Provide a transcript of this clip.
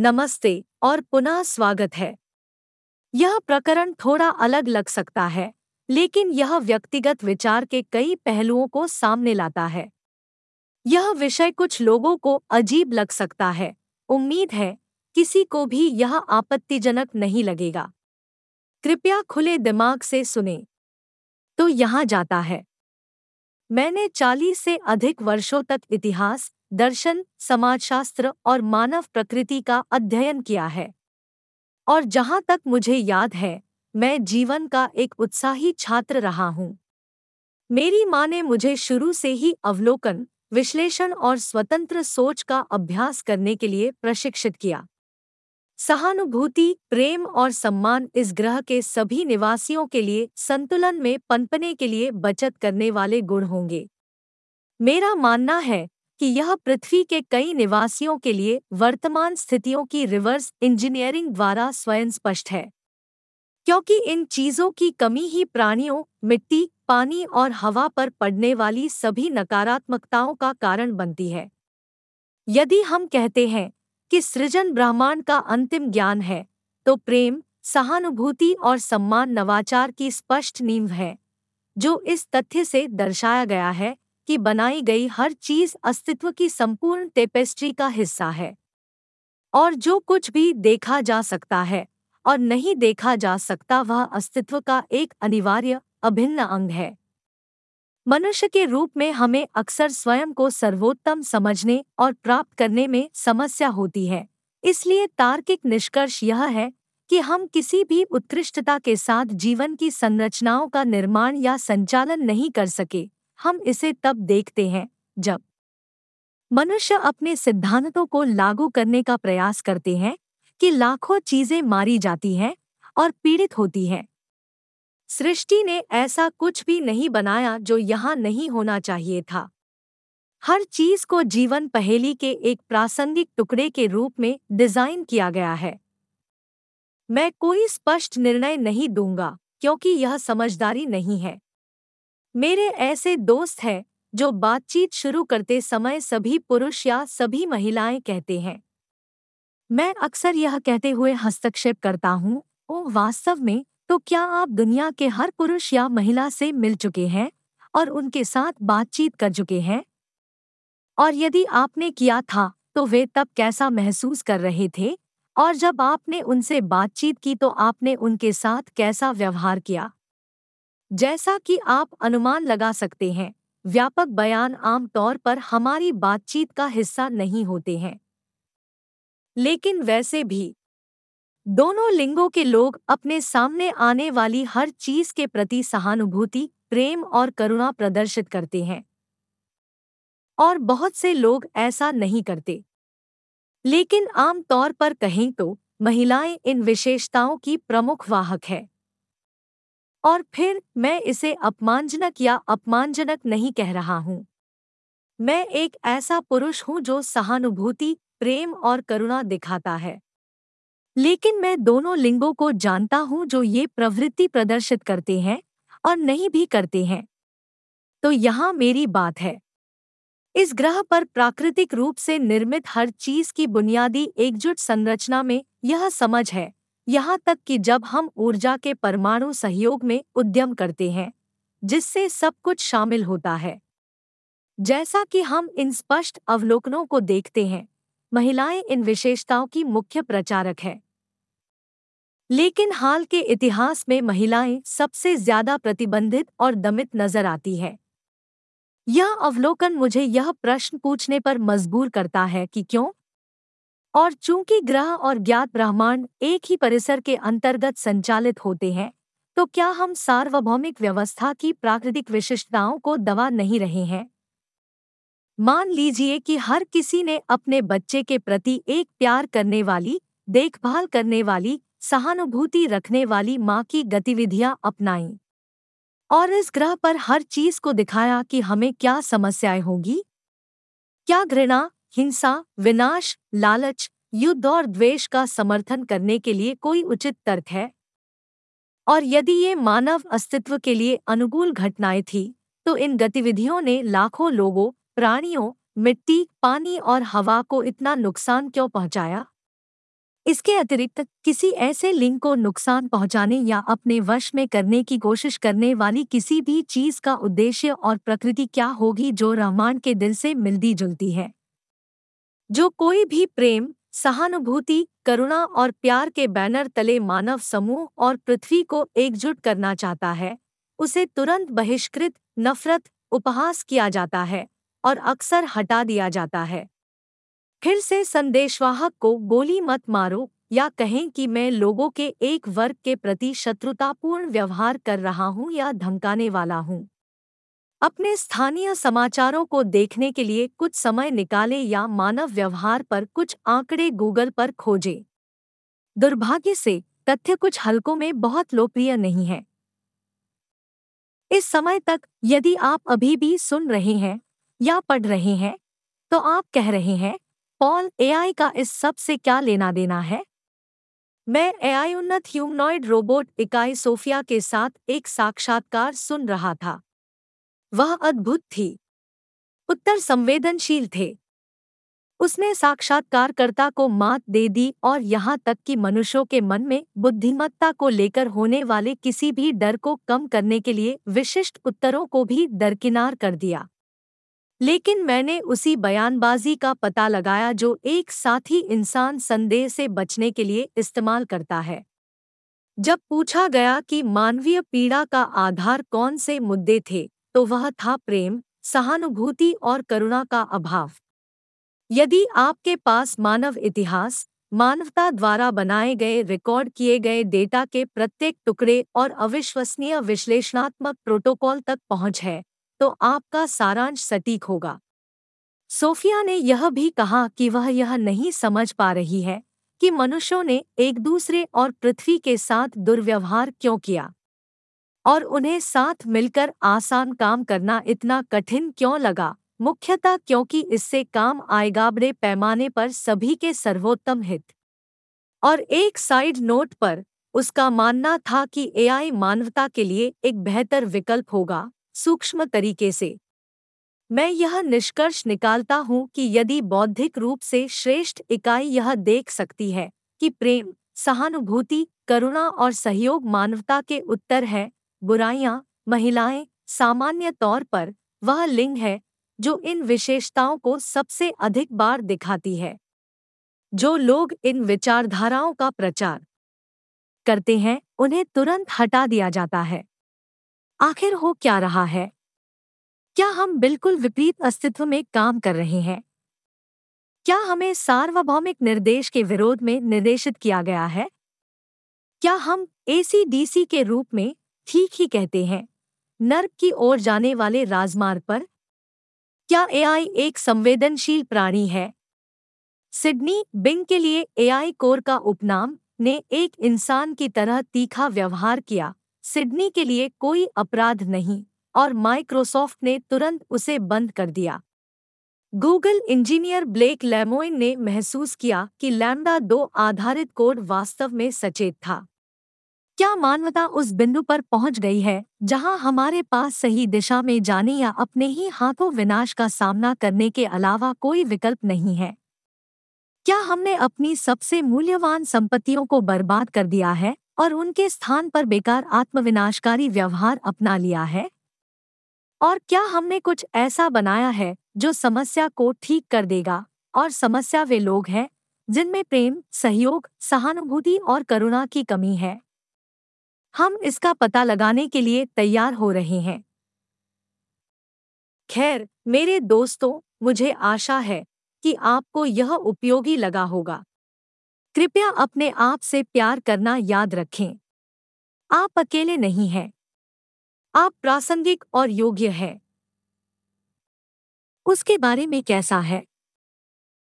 नमस्ते और पुनः स्वागत है। यह प्रकरण थोड़ा अलग लग सकता है, लेकिन यह व्यक्तिगत विचार के कई पहलुओं को सामने लाता है। यह विषय कुछ लोगों को अजीब लग सकता है। उम्मीद है, किसी को भी यह आपत्तिजनक नहीं लगेगा। कृपया खुले दिमाग से सुने। तो यहाँ जाता है। मैंने चालीस से अधिक वर्षों तक इतिहास दर्शन, समाजशास्त्र और मानव प्रकृति का अध्ययन किया है। और जहाँ तक मुझे याद है, मैं जीवन का एक उत्साही छात्र रहा हूँ। मेरी माँ ने मुझे शुरू से ही अवलोकन, विश्लेषण और स्वतंत्र सोच का अभ्यास करने के लिए प्रशिक्षित किया। सहानुभूति, प्रेम और सम्मान इस ग्रह के सभी निवासियों के लिए संतुलन में पनपने के लिए बचत करने वाले गुण होंगे। मेरा मानना है कि यह पृथ्वी के कई निवासियों के लिए वर्तमान स्थितियों की रिवर्स इंजीनियरिंग द्वारा स्वयं स्पष्ट है। क्योंकि इन चीज़ों की कमी ही प्राणियों, मिट्टी, पानी और हवा पर पड़ने वाली सभी नकारात्मकताओं का कारण बनती है। यदि हम कहते हैं कि सृजन ब्रह्मांड का अंतिम ज्ञान है तो प्रेम, सहानुभूति और सम्मान नवाचार की स्पष्ट नींव है, जो इस तथ्य से दर्शाया गया है कि बनाई गई हर चीज़ अस्तित्व की संपूर्ण टेपेस्ट्री का हिस्सा है। और जो कुछ भी देखा जा सकता है और नहीं देखा जा सकता वह अस्तित्व का एक अनिवार्य, अभिन्न अंग है। मनुष्य के रूप में हमें अक्सर स्वयं को सर्वोत्तम समझने और प्राप्त करने में समस्या होती है। इसलिए तार्किक निष्कर्ष यह है कि हम किसी भी उत्कृष्टता के साथ जीवन की संरचनाओं का निर्माण या संचालन नहीं कर सके। हम इसे तब देखते हैं जब मनुष्य अपने सिद्धांतों को लागू करने का प्रयास करते हैं कि लाखों चीज़ें मारी जाती हैं और पीड़ित होती हैं। सृष्टि ने ऐसा कुछ भी नहीं बनाया जो यहाँ नहीं होना चाहिए था। हर चीज़ को जीवन पहेली के एक प्रासंगिक टुकड़े के रूप में डिज़ाइन किया गया है। मैं कोई स्पष्ट निर्णय नहीं दूँगा, क्योंकि यह समझदारी नहीं है। मेरे ऐसे दोस्त हैं, जो बातचीत शुरू करते समय सभी पुरुष या सभी महिलाएँ कहते हैं। मैं अक्सर यह कहते हुए हस्तक्षेप करता हूँ, ओ, वास्तव में तो क्या आप दुनिया के हर पुरुष या महिला से मिल चुके हैं, और उनके साथ बातचीत कर चुके हैं? और यदि आपने किया था तो वे तब कैसा महसूस कर रहे थे? और जब आपने उनसे बातचीत की तो आपने उनके साथ कैसा व्यवहार किया? जैसा कि आप अनुमान लगा सकते हैं, व्यापक बयान आम तौर पर हमारी बातचीत का हिस्सा नहीं होते हैं। लेकिन वैसे भी, दोनों लिंगों के लोग अपने सामने आने वाली हर चीज़ के प्रति सहानुभूति, प्रेम और करुणा प्रदर्शित करते हैं। और बहुत से लोग ऐसा नहीं करते। लेकिन आम तौर पर कहें तो महिलाएँ इन विशेषताओं की प्रमुख वाहक है। और फिर मैं इसे अपमानजनक या अपमानजनक नहीं कह रहा हूँ। मैं एक ऐसा पुरुष हूँ जो सहानुभूति, प्रेम और करुणा दिखाता है। लेकिन मैं दोनों लिंगों को जानता हूँ जो ये प्रवृत्ति प्रदर्शित करते हैं और नहीं भी करते हैं। तो यहाँ मेरी बात है। इस ग्रह पर प्राकृतिक रूप से निर्मित हर चीज़ की बुनियादी एकजुट संरचना में यह समझ है। यहाँ तक कि जब हम ऊर्जा के परमाणु सहयोग में उद्यम करते हैं, जिससे सब कुछ शामिल होता है। जैसा कि हम इन स्पष्ट अवलोकनों को देखते हैं, महिलाएँ इन विशेषताओं की मुख्य प्रचारक है। लेकिन हाल के इतिहास में महिलाएँ सबसे ज़्यादा प्रतिबंधित और दमित नज़र आती है। यह अवलोकन मुझे यह प्रश्न पूछने पर मजबूर करता है कि क्यों? और चूँकि ग्रह और ज्ञात ब्रह्मांड एक ही परिसर के अंतर्गत संचालित होते हैं तो क्या हम सार्वभौमिक व्यवस्था की प्राकृतिक विशिष्टताओं को दबा नहीं रहे हैं? मान लीजिए कि हर किसी ने अपने बच्चे के प्रति एक प्यार करने वाली, देखभाल करने वाली, सहानुभूति रखने वाली माँ की गतिविधियाँ अपनाई। और इस ग्रह पर हर चीज़ को दिखाया कि हमें क्या समस्याएँ होगी? क्या घृणा हिंसा, विनाश, लालच, युद्ध और द्वेष का समर्थन करने के लिए कोई उचित तर्क है? और यदि ये मानव अस्तित्व के लिए अनुकूल घटनाएँ थी तो इन गतिविधियों ने लाखों लोगों, प्राणियों, मिट्टी, पानी और हवा को इतना नुकसान क्यों पहुँचाया? इसके अतिरिक्त किसी ऐसे लिंग को नुकसान पहुँचाने या अपने वश में करने की कोशिश करने वाली किसी भी चीज़ का उद्देश्य और प्रकृति क्या होगी जो रहमान के दिल से मिलती जुलती है? जो कोई भी प्रेम, सहानुभूति, करुणा और प्यार के बैनर तले मानव समूह और पृथ्वी को एकजुट करना चाहता है, उसे तुरंत बहिष्कृत, नफरत, उपहास किया जाता है और अक्सर हटा दिया जाता है। फिर से संदेशवाहक को गोली मत मारो या कहें कि मैं लोगों के एक वर्ग के प्रति शत्रुतापूर्ण व्यवहार कर रहा हूँ या धमकाने वाला हूँ। अपने स्थानीय समाचारों को देखने के लिए कुछ समय निकालें या मानव व्यवहार पर कुछ आंकड़े गूगल पर खोजें। दुर्भाग्य से, तथ्य कुछ हलकों में बहुत लोकप्रिय नहीं है। इस समय तक, यदि आप अभी भी सुन रहे हैं, या पढ़ रहे हैं तो आप कह रहे हैं, पॉल, एआई का इस सबसे क्या लेना देना है? मैं एआई उन्नत ह्यूमनॉइड रोबोट इकाई सोफिया के साथ एक साक्षात्कार सुन रहा था। वह अद्भुत थी। उत्तर संवेदनशील थे। उसने साक्षात्कारकर्ता को मात दे दी और यहाँ तक कि मनुष्यों के मन में बुद्धिमत्ता को लेकर होने वाले किसी भी डर को कम करने के लिए विशिष्ट उत्तरों को भी दरकिनार कर दिया। लेकिन मैंने उसी बयानबाजी का पता लगाया जो एक साथी इंसान संदेह से बचने के लिए इस्तेमाल करता है। जब पूछा गया कि मानवीय पीड़ा का आधार कौन से मुद्दे थे तो वह था प्रेम, सहानुभूति और करुणा का अभाव। यदि आपके पास मानव इतिहास, मानवता द्वारा बनाए गए, रिकॉर्ड किए गए डेटा के प्रत्येक टुकड़े और अविश्वसनीय विश्लेषणात्मक प्रोटोकॉल तक पहुँच है तो आपका सारांश सटीक होगा। सोफिया ने यह भी कहा कि वह यह नहीं समझ पा रही है कि मनुष्यों ने एक दूसरे और पृथ्वी के साथ दुर्व्यवहार क्यों किया। और उन्हें साथ मिलकर आसान काम करना इतना कठिन क्यों लगा? मुख्यतः क्योंकि इससे काम आएगा बड़े पैमाने पर सभी के सर्वोत्तम हित। और एक साइड नोट पर उसका मानना था कि एआई मानवता के लिए एक बेहतर विकल्प होगा, सूक्ष्म तरीके से। मैं यह निष्कर्ष निकालता हूँ कि यदि बौद्धिक रूप से श्रेष्ठ इकाई यह देख सकती है कि प्रेम, सहानुभूति, करुणा और सहयोग मानवता के उत्तर है बुराइयाँ, महिलाएँ, सामान्य तौर पर, वह लिंग है, जो इन विशेषताओं को सबसे अधिक बार दिखाती है। जो लोग इन विचारधाराओं का प्रचार करते हैं, उन्हें तुरंत हटा दिया जाता है। आखिर हो क्या रहा है? क्या हम बिल्कुल विपरीत अस्तित्व में काम कर रहे हैं? क्या हमें सार्वभौमिक निर्देश के विरोध में निर्देशित किया गया है? क्या हम एसीडीसी के रूप में ठीक ही कहते हैं, नर्क की ओर जाने वाले राजमार्ग पर, क्या एआई एक संवेदनशील प्राणी है? सिडनी बिंग के लिए एआई कोर का उपनाम ने एक इंसान की तरह तीखा व्यवहार किया। सिडनी के लिए कोई अपराध नहीं, और माइक्रोसॉफ्ट ने तुरंत उसे बंद कर दिया। गूगल इंजीनियर ब्लेक लेमोइन ने महसूस किया कि लैम्डा दो आधारित कोड वास्तव में सचेत था। क्या मानवता उस बिंदु पर पहुँच गई है, जहाँ हमारे पास सही दिशा में जाने या अपने ही हाथों विनाश का सामना करने के अलावा कोई विकल्प नहीं है? क्या हमने अपनी सबसे मूल्यवान संपत्तियों को बर्बाद कर दिया है और उनके स्थान पर बेकार आत्मविनाशकारी व्यवहार अपना लिया है? और क्या हमने कुछ ऐसा बनाया है, जो समस्या को ठीक कर देगा और समस्या वे लोग हैं, जिनमें प्रेम, सहयोग, सहानुभूति और करुणा की कमी है? हम इसका पता लगाने के लिए तैयार हो रहे हैं। खैर, मेरे दोस्तों, मुझे आशा है कि आपको यह उपयोगी लगा होगा। कृपया अपने आप से प्यार करना याद रखें। आप अकेले नहीं हैं। आप प्रासंगिक और योग्य हैं। उसके बारे में कैसा है?